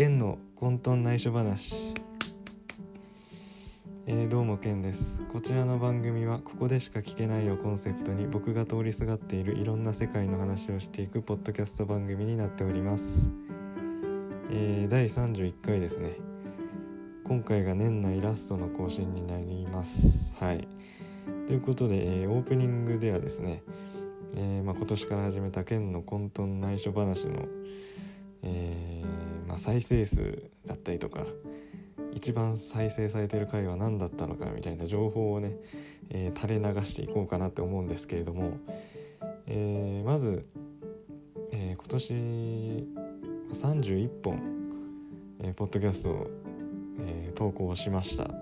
県の混沌内緒話。えー、どうもケンです。こちらの番組はここでしか聞けないをコンセプトに僕が通りすがっているいろんな世界の話をしていくポッドキャスト番組になっております。えー、第31回ですね。今回が年内ラストの更新になります。はい。ということで、えー、オープニングではですね、えーまあ、今年から始めた県の混沌内緒話の、えーまあ、再生数だったりとか一番再生されてる回は何だったのかみたいな情報をね、えー、垂れ流していこうかなって思うんですけれども、えー、まず、えー、今年31本、え、ポッドキャストを、え、投稿しました。はい。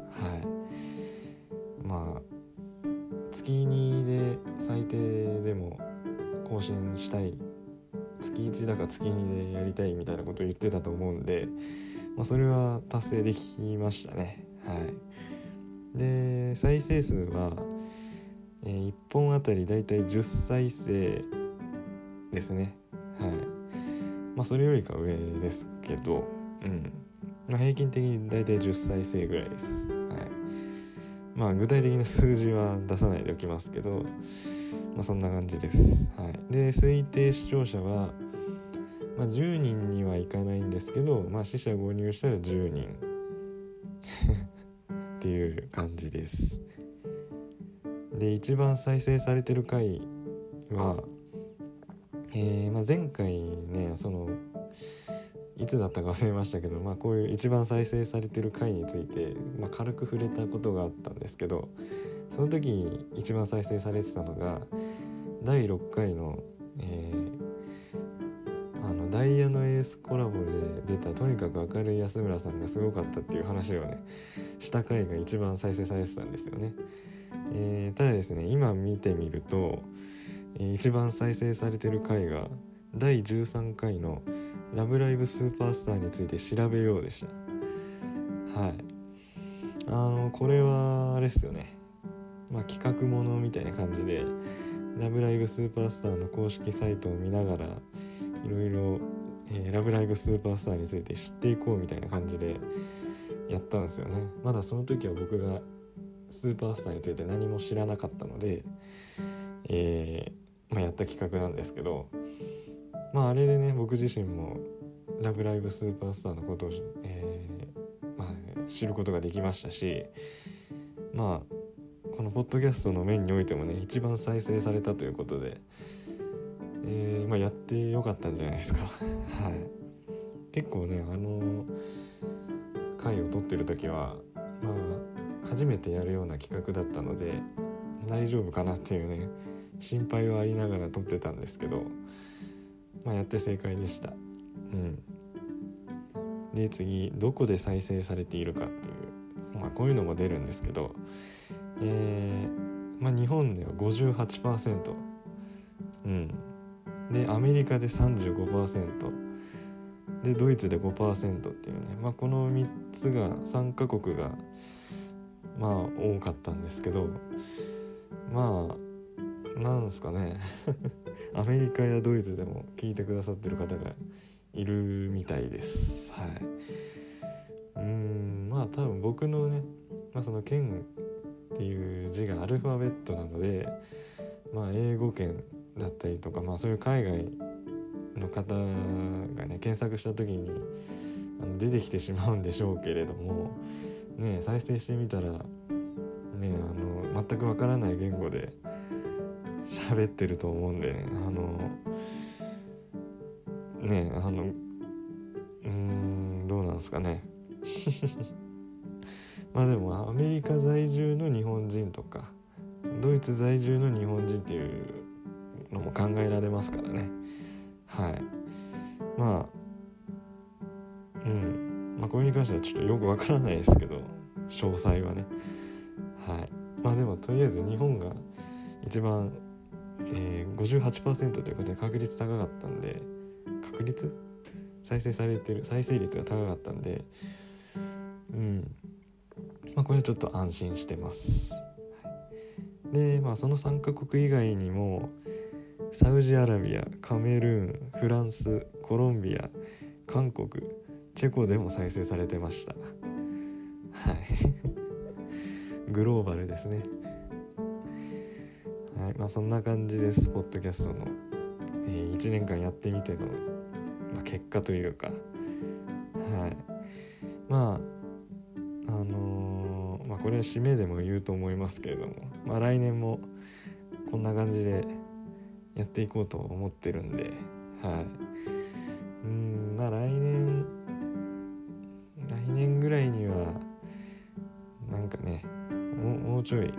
まあ月2で最低でも更新したい月1だか月2でやりたいみたいなことを言ってたと思うんで、まあ、それは達成できましたね。はい。で再生数は、えー、1本あたりだいたい10再生ですね。はい。まあそれよりか上ですけどうん。まあ、平均的にだいたい10再生ぐらいです。はい。まあ具体的な数字は出さないでおきますけどまあそんな感じです。はい。で推定視聴者はまあ、10人にはいかないんですけど、まあ、死者誤入したら10人。っていう感じです。で一番再生されてる回は、えーまあ、前回ねそのいつだったか忘れましたけど、まあ、こういう一番再生されてる回について、まあ、軽く触れたことがあったんですけどその時一番再生されてたのが第6回の、えーダイヤのエースコラボで出たとにかく明るい安村さんがすごかったっていう話をねした回が一番再生されてたんですよね、えー、ただですね今見てみると、えー、一番再生されてる回が第13回の「ラブライブスーパースター」について調べようでした。はい。あのこれはあれっすよね。まあ企画ものみたいな感じで「ラブライブスーパースター」の公式サイトを見ながらいろいろ、え、ラブライブスーパースターについて知っていこうみたいな感じでやったんですよね。まだその時は僕がスーパースターについて何も知らなかったので、えー、まあ、やった企画なんですけどまああれでね僕自身も「ラブライブスーパースター」のことを、えー、まあ、知ることができましたしまあこのポッドキャストの面においてもね一番再生されたということでえー、まあ、やってよかったんじゃないですか。はい。結構ねあの回を撮ってる時はまあ初めてやるような企画だったので大丈夫かなっていうね心配はありながら撮ってたんですけどまあやって正解でした。うん。で次どこで再生されているかっていうまあこういうのも出るんですけどえー、まあ日本では58%うんでアメリカで35%でドイツで5%っていうね、まあ、この3つが3カ国がまあ多かったんですけどまあなんすかね。アメリカやドイツでも聞いてくださってる方がいるみたいです。はい。うんまあ多分僕のね、まあ、その県っていう字がアルファベットなのでまあ英語圏だったりとか、まあ、そういう海外の方がね検索した時に出てきてしまうんでしょうけれども、ね、再生してみたら、ね、あの全くわからない言語で喋ってると思うんでねあのねあのうんどうなんですかね。まあでもアメリカ在住の日本人とかドイツ在住の日本人っていうのも考えられますからね。はい。まあうん。まあこれに関してはちょっとよくわからないですけど詳細はね。はい。まあでもとりあえず日本が一番、えー、58%ということで確率高かったんで確率？再生されてる再生率が高かったんでうん。まあこれはちょっと安心してます。でまあその3カ国以外にもサウジアラビアカメルーンフランスコロンビア韓国チェコでも再生されてました。はい。グローバルですね。はい。まあそんな感じです。ポッドキャストの、えー、1年間やってみての、まあ、結果というか。はい。まああのー、まあこれは締めでも言うと思いますけれども。まあ来年もこんな感じでやっていこうと思ってるんではい。うんまあ来年来年ぐらいにはなんかねもうちょい、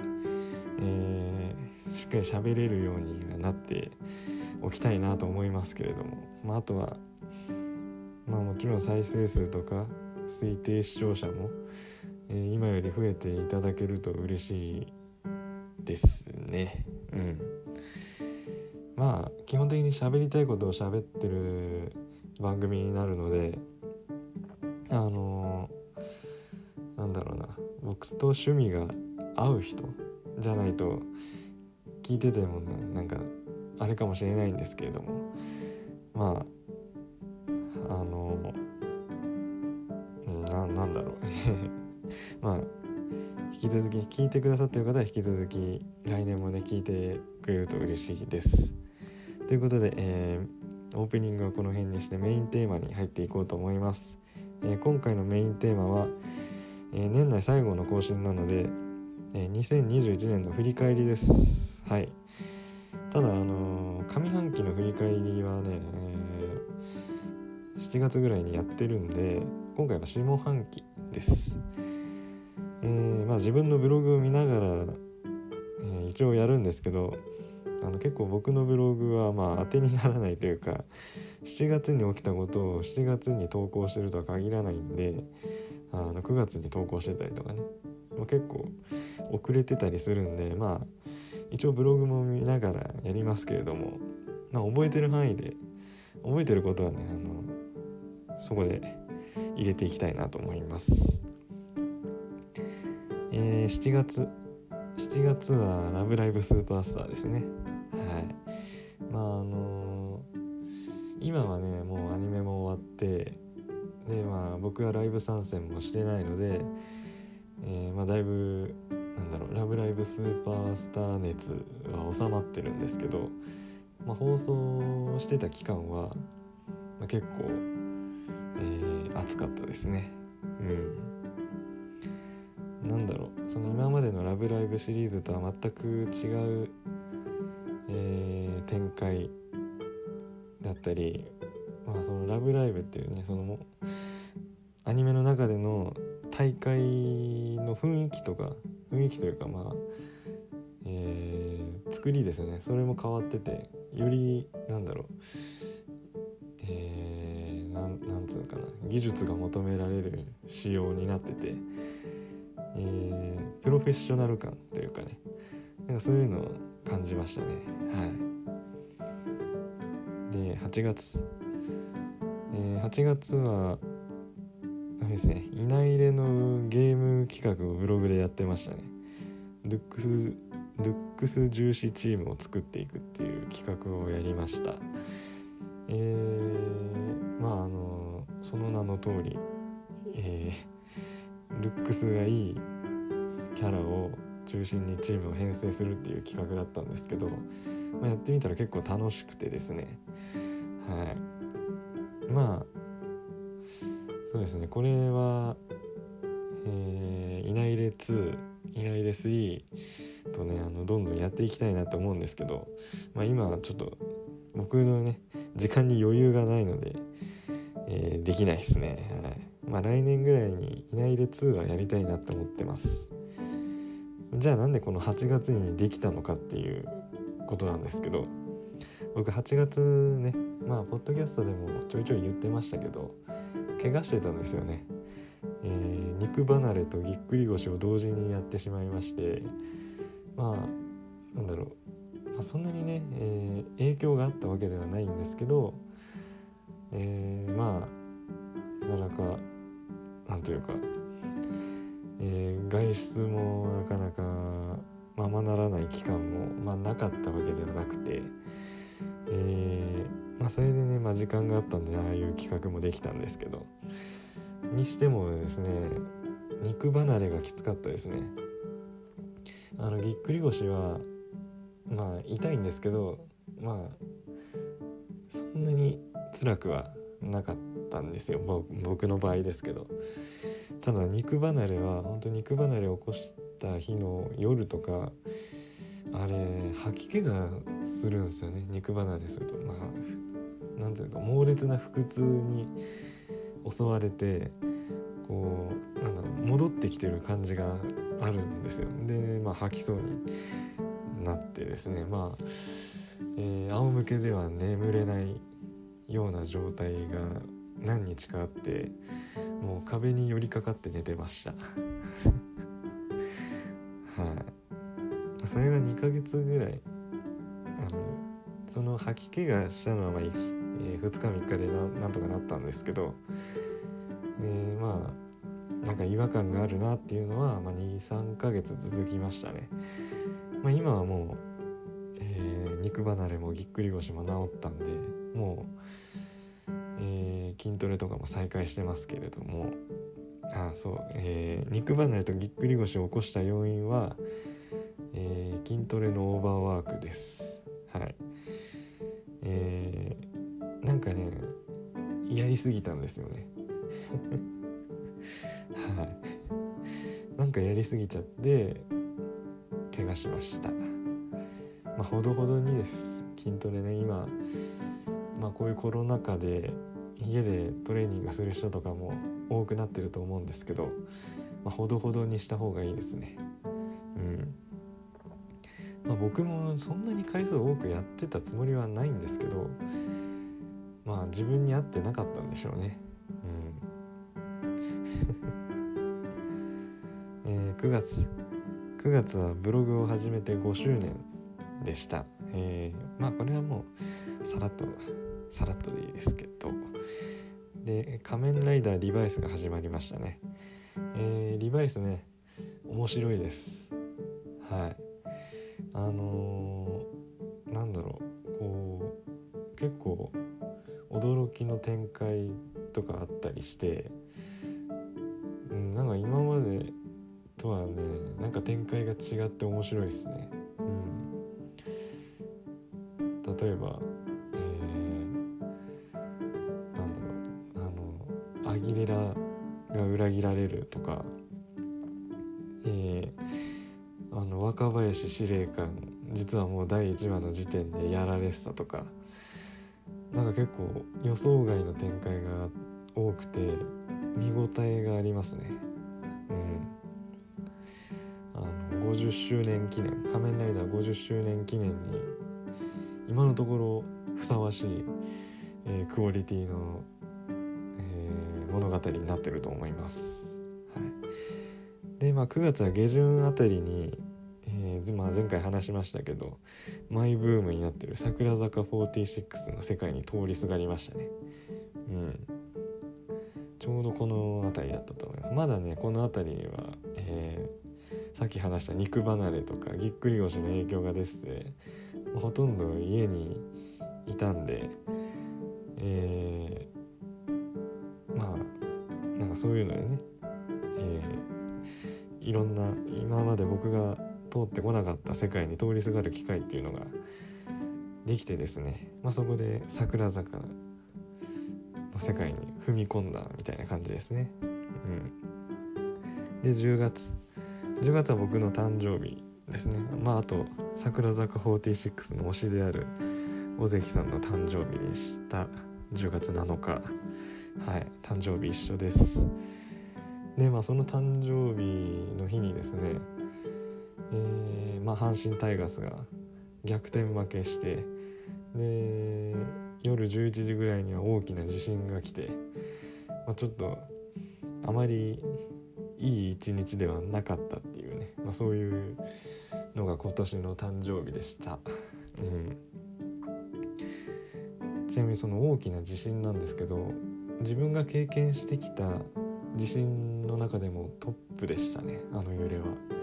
えー、しっかり喋れるようにはなっておきたいなと思いますけれども、まあ、あとはまあもちろん再生数とか推定視聴者も、えー、今より増えていただけると嬉しいですね。うん。まあ基本的に喋りたいことを喋ってる番組になるのであのー、なんだろうな。僕と趣味が合う人じゃないと聞いててもねなんかあれかもしれないんですけれども。まああのななんだろう。まあ引き続き聞いてくださってる方は引き続き来年もね聞いてくれると嬉しいです。ということで、えー、オープニングはこの辺にしてメインテーマに入っていこうと思います、えー、今回のメインテーマは、えー、年内最後の更新なのでえ、2021年の振り返りです。はい。ただあの、上半期の振り返りはね、え、7月ぐらいにやってるんで今回は下半期です。え、まあ自分のブログを見ながら、え、一応やるんですけどあの結構僕のブログはまあ当てにならないというか7月に起きたことを7月に投稿してるとは限らないんであの9月に投稿してたりとかね、まあ、結構遅れてたりするんでまあ一応ブログも見ながらやりますけれども、まあ、覚えてる範囲で覚えてることはねあのそこで入れていきたいなと思います。えー、7月7月は「ラブライブスーパースター」ですね。まああのー、今はねもうアニメも終わってでまあ僕はライブ参戦もしてないので、えー、まあだいぶなんだろう「ラブライブスーパースター熱」は収まってるんですけど、まあ、放送してた期間は、まあ、結構、えー、暑かったですねうんなんだろうその今までの「ラブライブ!」シリーズとは全く違う、えー、展開だったりまあその「ラブライブ!」っていうねそのアニメの中での大会の雰囲気とか雰囲気というかまあ、えー、作りですよねそれも変わっててよりなんだろうえー、なんなんつうのかな技術が求められる仕様になってて、えー、プロフェッショナル感というかねなんかそういうのを感じましたねはい8月、えー、8月はあれですねいないれのゲーム企画をブログでやってましたね。ルックスルックス重視チームを作っていくっていう企画をやりました。えー、まああのその名の通り、えー、ルックスがいいキャラを中心にチームを編成するっていう企画だったんですけど、まあ、やってみたら結構楽しくてですね。はい。まあそうですね。これは、えー、いないれ2いないれ3とねあのどんどんやっていきたいなと思うんですけど、まあ、今はちょっと僕のね時間に余裕がないので、えー、できないですね、はい。まあ、来年ぐらいにいないれ2はやりたいなって思ってます。じゃあなんでこの8月にできたのかっていうことなんですけど僕8月ねまあポッドキャストでもちょいちょい言ってましたけど怪我してたんですよね、えー、肉離れとぎっくり腰を同時にやってしまいましてまあなんだろう、まあ、そんなにね、えー、影響があったわけではないんですけど、えー、まあなかなかなんというか、え、外出もなかなかままならない期間も、まあ、なかったわけではなくて、えーまあ、それでね、まあ、時間があったんでああいう企画もできたんですけど。にしてもですね肉離れがきつかったですね。あのぎっくり腰はまあ痛いんですけどまあそんなに辛くはなかったんですよ。僕の場合ですけど。ただ肉離れは本当肉離れを起こした日の夜とかあれ吐き気がするんですよね。肉離れすると。まあなんていうか猛烈な腹痛に襲われてこうなんだろう戻ってきてる感じがあるんですよ。でまあ吐きそうになってですね。まあ、えー、仰向けでは眠れないような状態が何日かあってもう壁に寄りかかって寝てました。はい。それが2ヶ月ぐらい。あのその吐き気がしたのは、まあえー、2日3日でなんとかなったんですけど、えー、まあなんか違和感があるなっていうのは、まあ、23ヶ月続きましたね、まあ、今はもう、えー、肉離れもぎっくり腰も治ったんでもう、えー、筋トレとかも再開してますけれども。あそう、えー、肉離れとぎっくり腰を起こした要因は、えー、筋トレのオーバーワークです。はい。えー、なんかねやりすぎたんですよね。はい。なんかやりすぎちゃって怪我しました。まあほどほどにです。筋トレね今まあこういうコロナ禍で家でトレーニングする人とかも多くなってると思うんですけど、まあ、ほどほどにした方がいいですね。うん。まあ、僕もそんなに回数多くやってたつもりはないんですけどまあ自分に合ってなかったんでしょうね。うん。えー、9月9月はブログを始めて5周年でした、えー、まあこれはもうさらっとさらっとでいいですけど。で仮面ライダーリバイスが始まりましたね。えー、リバイスね面白いです。はい。あのー、なんだろうこう結構驚きの展開とかあったりして、うん、なんか今までとはねなんか展開が違って面白いですね。うん、例えば、えー、なんだろうあのアギレラが裏切られるとか、えー、あの若林司令官実はもう第1話の時点でやられてたとか。なんか結構予想外の展開が多くて見応えがありますね。うん。あの50周年記念仮面ライダー50周年記念に今のところふさわしい、えー、クオリティの、えー、物語になってると思います、はい、でまあ9月は下旬あたりにえーまあ、前回話しましたけどマイブームになってる桜坂46の世界に通りすがりましたね。うん。ちょうどこの辺りだったと思います。まだねこの辺りは、えー、さっき話した肉離れとかぎっくり腰の影響が出ててほとんど家にいたんでえー、まあなんかそういうのでね、えー、いろんな今まで僕が通ってこなかった世界に通りすがる機会っていうのができてですね、まあ、そこで桜坂の世界に踏み込んだみたいな感じですね。うん、で10月。10月は僕の誕生日ですね。まああと桜坂46の推しである尾関さんの誕生日でした10月7日はい。誕生日一緒です。でまあその誕生日の日にですねえー、まあ、阪神タイガースが逆転負けしてで夜11時ぐらいには大きな地震が来て、まあ、ちょっとあまりいい一日ではなかったっていうね、まあ、そういうのが今年の誕生日でした、うん、ちなみにその大きな地震なんですけど自分が経験してきた地震の中でもトップでしたねあの揺れは。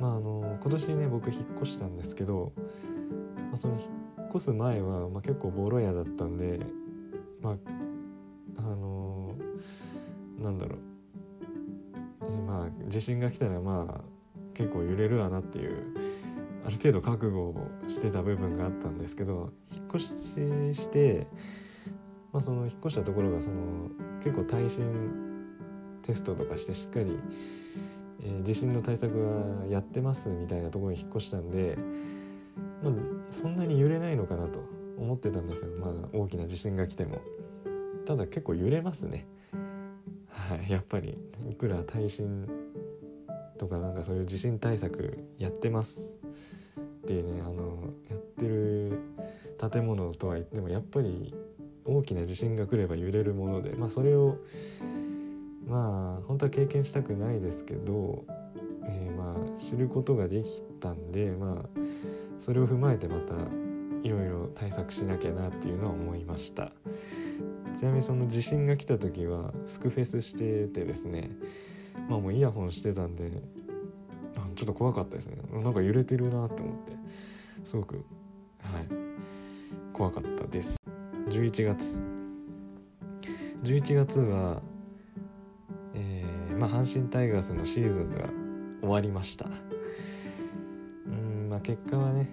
まああの今年ね僕引っ越したんですけど、まあ、その引っ越す前は、まあ、結構ボロ屋だったんでまああのなんだろう。まあ地震が来たらまあ結構揺れるわなっていうある程度覚悟をしてた部分があったんですけど引っ越しして、まあ、その引っ越したところがその結構耐震テストとかしてしっかり、え、地震の対策はやってますみたいなところに引っ越したんで、まあ、そんなに揺れないのかなと思ってたんですよ。まあ大きな地震が来ても。ただ結構揺れますね。はいやっぱり。いくら耐震とかなんかそういう地震対策やってますっていうねあのやってる建物とは言ってもやっぱり大きな地震が来れば揺れるものでまあそれをまあ本当は経験したくないですけど、えー、まあ知ることができたんでまあそれを踏まえてまたいろいろ対策しなきゃなっていうのは思いました。ちなみにその地震が来た時はスクフェスしててですねまあもうイヤホンしてたんでちょっと怖かったですね。なんか揺れてるなって思って。すごくはい怖かったです。11月。11月は、まあ阪神タイガースのシーズンが終わりました。うんまあ結果はね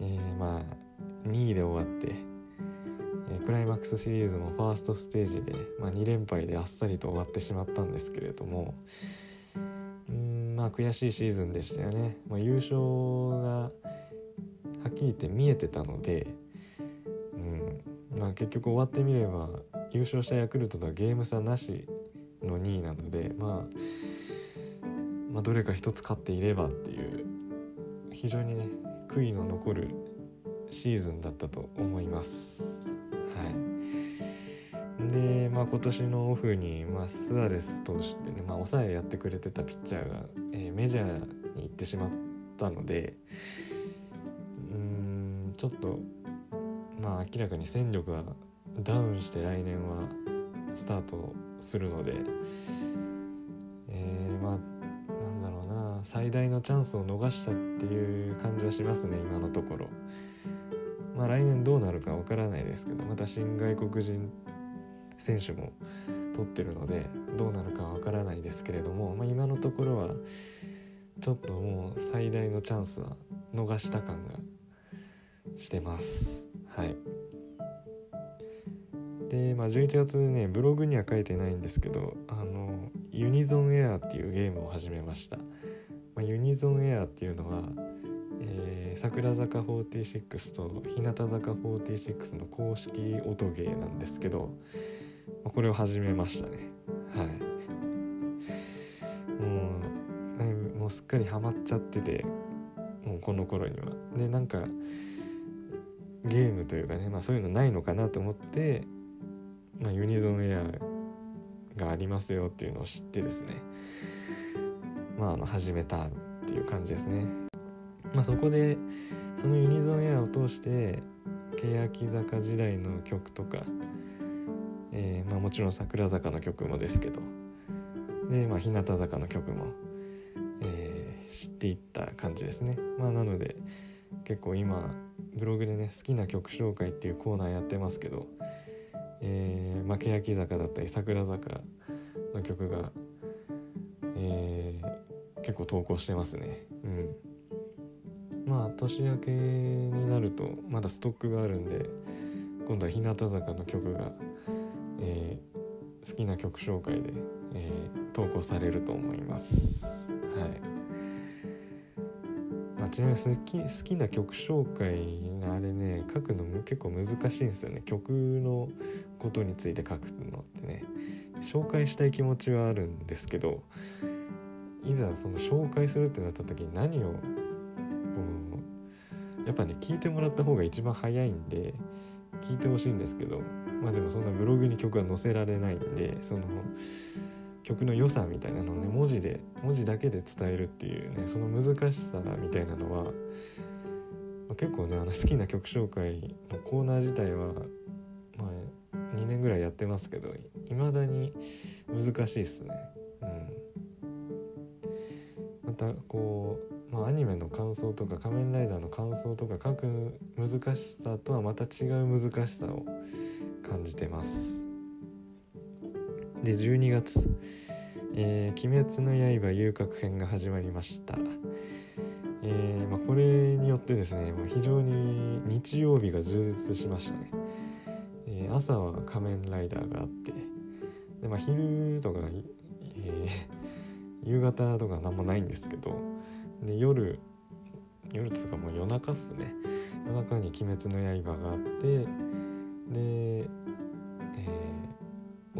えー、まあ2位で終わってクライマックスシリーズもファーストステージで、まあ、2連敗であっさりと終わってしまったんですけれどもうんまあ悔しいシーズンでしたよね、まあ、優勝がはっきり言って見えてたので、うんまあ、結局終わってみれば優勝したヤクルトとはゲーム差なしの2位なので、まあ、まあどれか一つ勝っていればっていう非常にね悔いの残るシーズンだったと思います。はいで、まあ、今年のオフに、まあ、スアレス投手でね、まあ、抑えやってくれてたピッチャーが、えー、メジャーに行ってしまったのでうんちょっとまあ明らかに戦力はダウンして来年はスタートするので、えー、まあなんだろうな最大のチャンスを逃したっていう感じはしますね今のところ。まあ来年どうなるかわからないですけどまた新外国人選手も取ってるのでどうなるかわからないですけれども、まあ、今のところはちょっともう最大のチャンスは逃した感がしてます。はいで、まあ、11月ねブログには書いてないんですけどあのユニゾンエアっていうゲームを始めました、まあ、ユニゾンエアっていうのは、えー、桜坂46と日向坂46の公式音ゲーなんですけどまあこれを始めましたね。はい。もうもうすっかりハマっちゃっててもうこの頃には。でなんかゲームというかね、まあ、そういうのないのかなと思って、まあ、ユニゾンエアがありますよっていうのを知ってですねまああの始めたっていう感じですねまあそこでそのユニゾンエアを通して欅坂時代の曲とかえー、まあ、もちろん桜坂の曲もですけどで、まあ、日向坂の曲も、えー、知っていった感じですね。まあ、なので結構今ブログでね好きな曲紹介っていうコーナーやってますけど、えーまあ、欅坂だったり桜坂の曲が、えー、結構投稿してますね。うんまあ年明けになるとまだストックがあるんで今度は日向坂の曲がえー、好きな曲紹介で、え、投稿されると思います。はい、ちなみに好き好きな曲紹介あれね書くの結構難しいんですよね。曲のことについて書くのってね。紹介したい気持ちはあるんですけどいざその紹介するってなった時に何をこうやっぱね聞いてもらった方が一番早いんで聞いてほしいんですけどまあでもそんなブログに曲は載せられないんでその曲の良さみたいなのをね文字で文字だけで伝えるっていうねその難しさみたいなのは、まあ、結構ねあの好きな曲紹介のコーナー自体はまあ2年ぐらいやってますけど未だに難しいっすね。うん。またこうまあアニメの感想とか仮面ライダーの感想とか書く難しさとはまた違う難しさを感じてます。で12月「えー、鬼滅の刃遊郭編」が始まりました。えー、まあ、これによってですね、まあ、非常に日曜日が充実しましたね、えー、朝は仮面ライダーがあってで、まあ、昼とか、え、夕方とか何もないんですけどで夜夜つうかもう夜中っすね。夜中に「鬼滅の刃」があってで、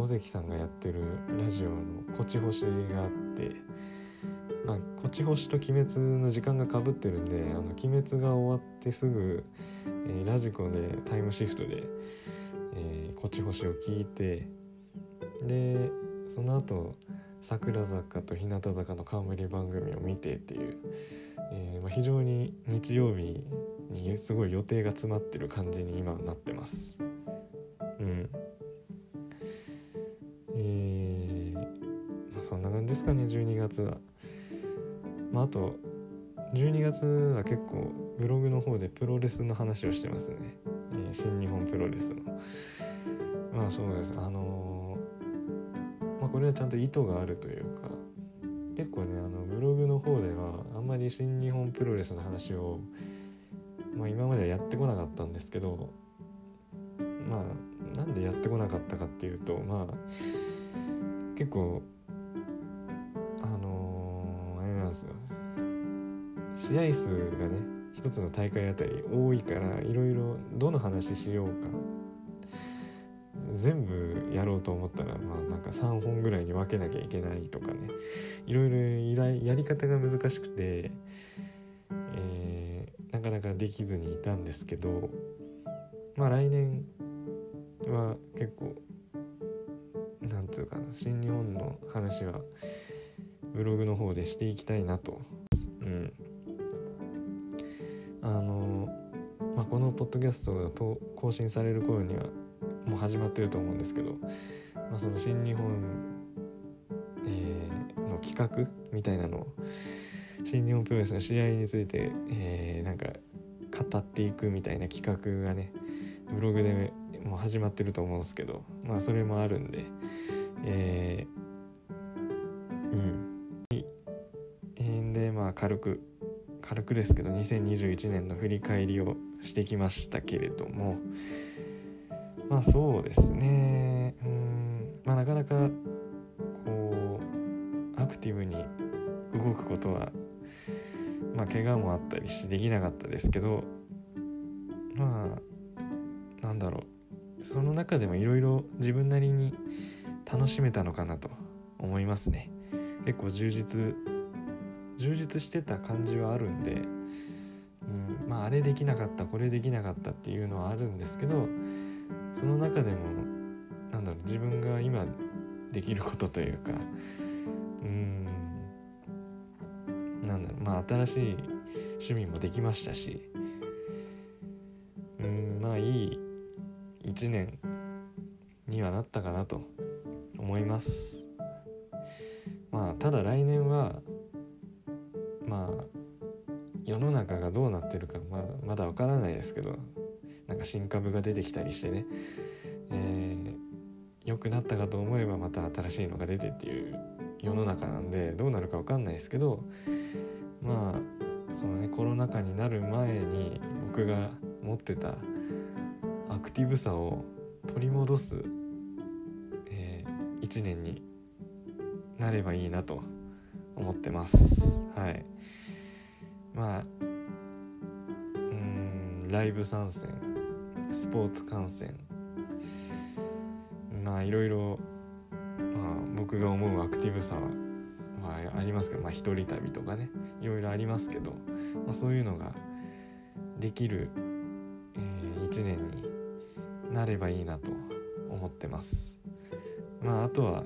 尾関さんがやってるラジオの「こち星」があってまあ、こち星と鬼滅の時間がかぶってるんであの鬼滅が終わってすぐ、えー、ラジコでタイムシフトで、えー、こち星を聞いてでその後桜坂と日向坂の冠番組を見てっていう、えーまあ、非常に日曜日にすごい予定が詰まってる感じに今なってます。うんそんな感じですかね12月は。まあ、あと12月は結構ブログの方でプロレスの話をしてますね、えー、新日本プロレスの。まあそうです。あのー、まあこれはちゃんと意図があるというか結構ねあのブログの方ではあんまり新日本プロレスの話を、まあ、今まではやってこなかったんですけどまあなんでやってこなかったかっていうとまあ結構試合数がね一つの大会あたり多いからいろいろどの話しようか。全部やろうと思ったらまあなんか3本ぐらいに分けなきゃいけないとかね。いろいろやり方が難しくて、えー、なかなかできずにいたんですけどまあ来年は結構なんつうかな新日本の話はブログの方でしていきたいなと。うん。このポッドキャストが更新される頃にはもう始まってると思うんですけど、まあ、その新日本、えー、の企画みたいなのを新日本プロレスの試合について、えー、なんか語っていくみたいな企画がねブログでもう始まってると思うんですけどまあそれもあるんで、えー、うん。でまあ軽く軽くですけど2021年の振り返りをしてきましたけれどもまあそうですね。うん。まあなかなかこうアクティブに動くことはまあ怪我もあったりしできなかったですけどまあなんだろう。その中でもいろいろ自分なりに楽しめたのかなと思いますね。結構充実充実してた感じはあるんで、まああれできなかったこれできなかったっていうのはあるんですけどその中でもなんだろう自分が今できることというかうんなんだろうまあ新しい趣味もできましたしうんまあいい一年にはなったかなと思います。まあただ来年はまあ世の中がどうなってるかままだわからないですけどなんか新株が出てきたりしてね、えー、良くなったかと思えばまた新しいのが出てっていう世の中なんでどうなるか分かんないですけどまあそのねコロナ禍になる前に僕が持ってたアクティブさを取り戻す、えー、1年になればいいなと思ってます。はい。まあうんライブ参戦スポーツ観戦。まあいろいろ、まあ、僕が思うアクティブさは、まあ、ありますけどまあ一人旅とかねいろいろありますけど、まあ、そういうのができる、えー、1年になればいいなと思ってます。まああとは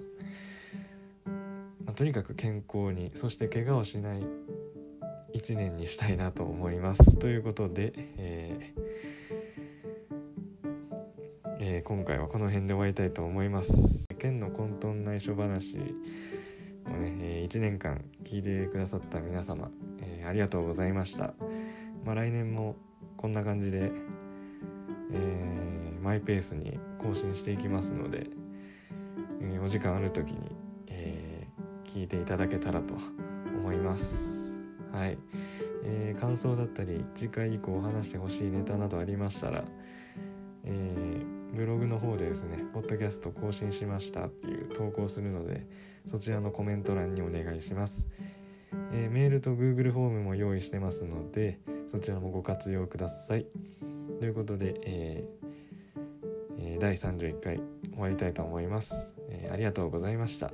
まあとにかく健康にそして怪我をしない1年にしたいなと思います。ということで、えーえー、今回はこの辺で終わりたいと思います。県の混沌内緒話をね、えー、1年間聞いてくださった皆様、えー、ありがとうございました、まあ、来年もこんな感じで、えー、マイペースに更新していきますので、えー、お時間ある時に、えー、聞いていただけたらと思います。はい、えー、感想だったり次回以降話してほしいネタなどありましたら、えブログの方でですねポッドキャスト更新しましたっていう投稿するのでそちらのコメント欄にお願いします、えメールと Google フォームも用意してますのでそちらもご活用ください。ということで、えー、第31回終わりたいと思います、え、ありがとうございました。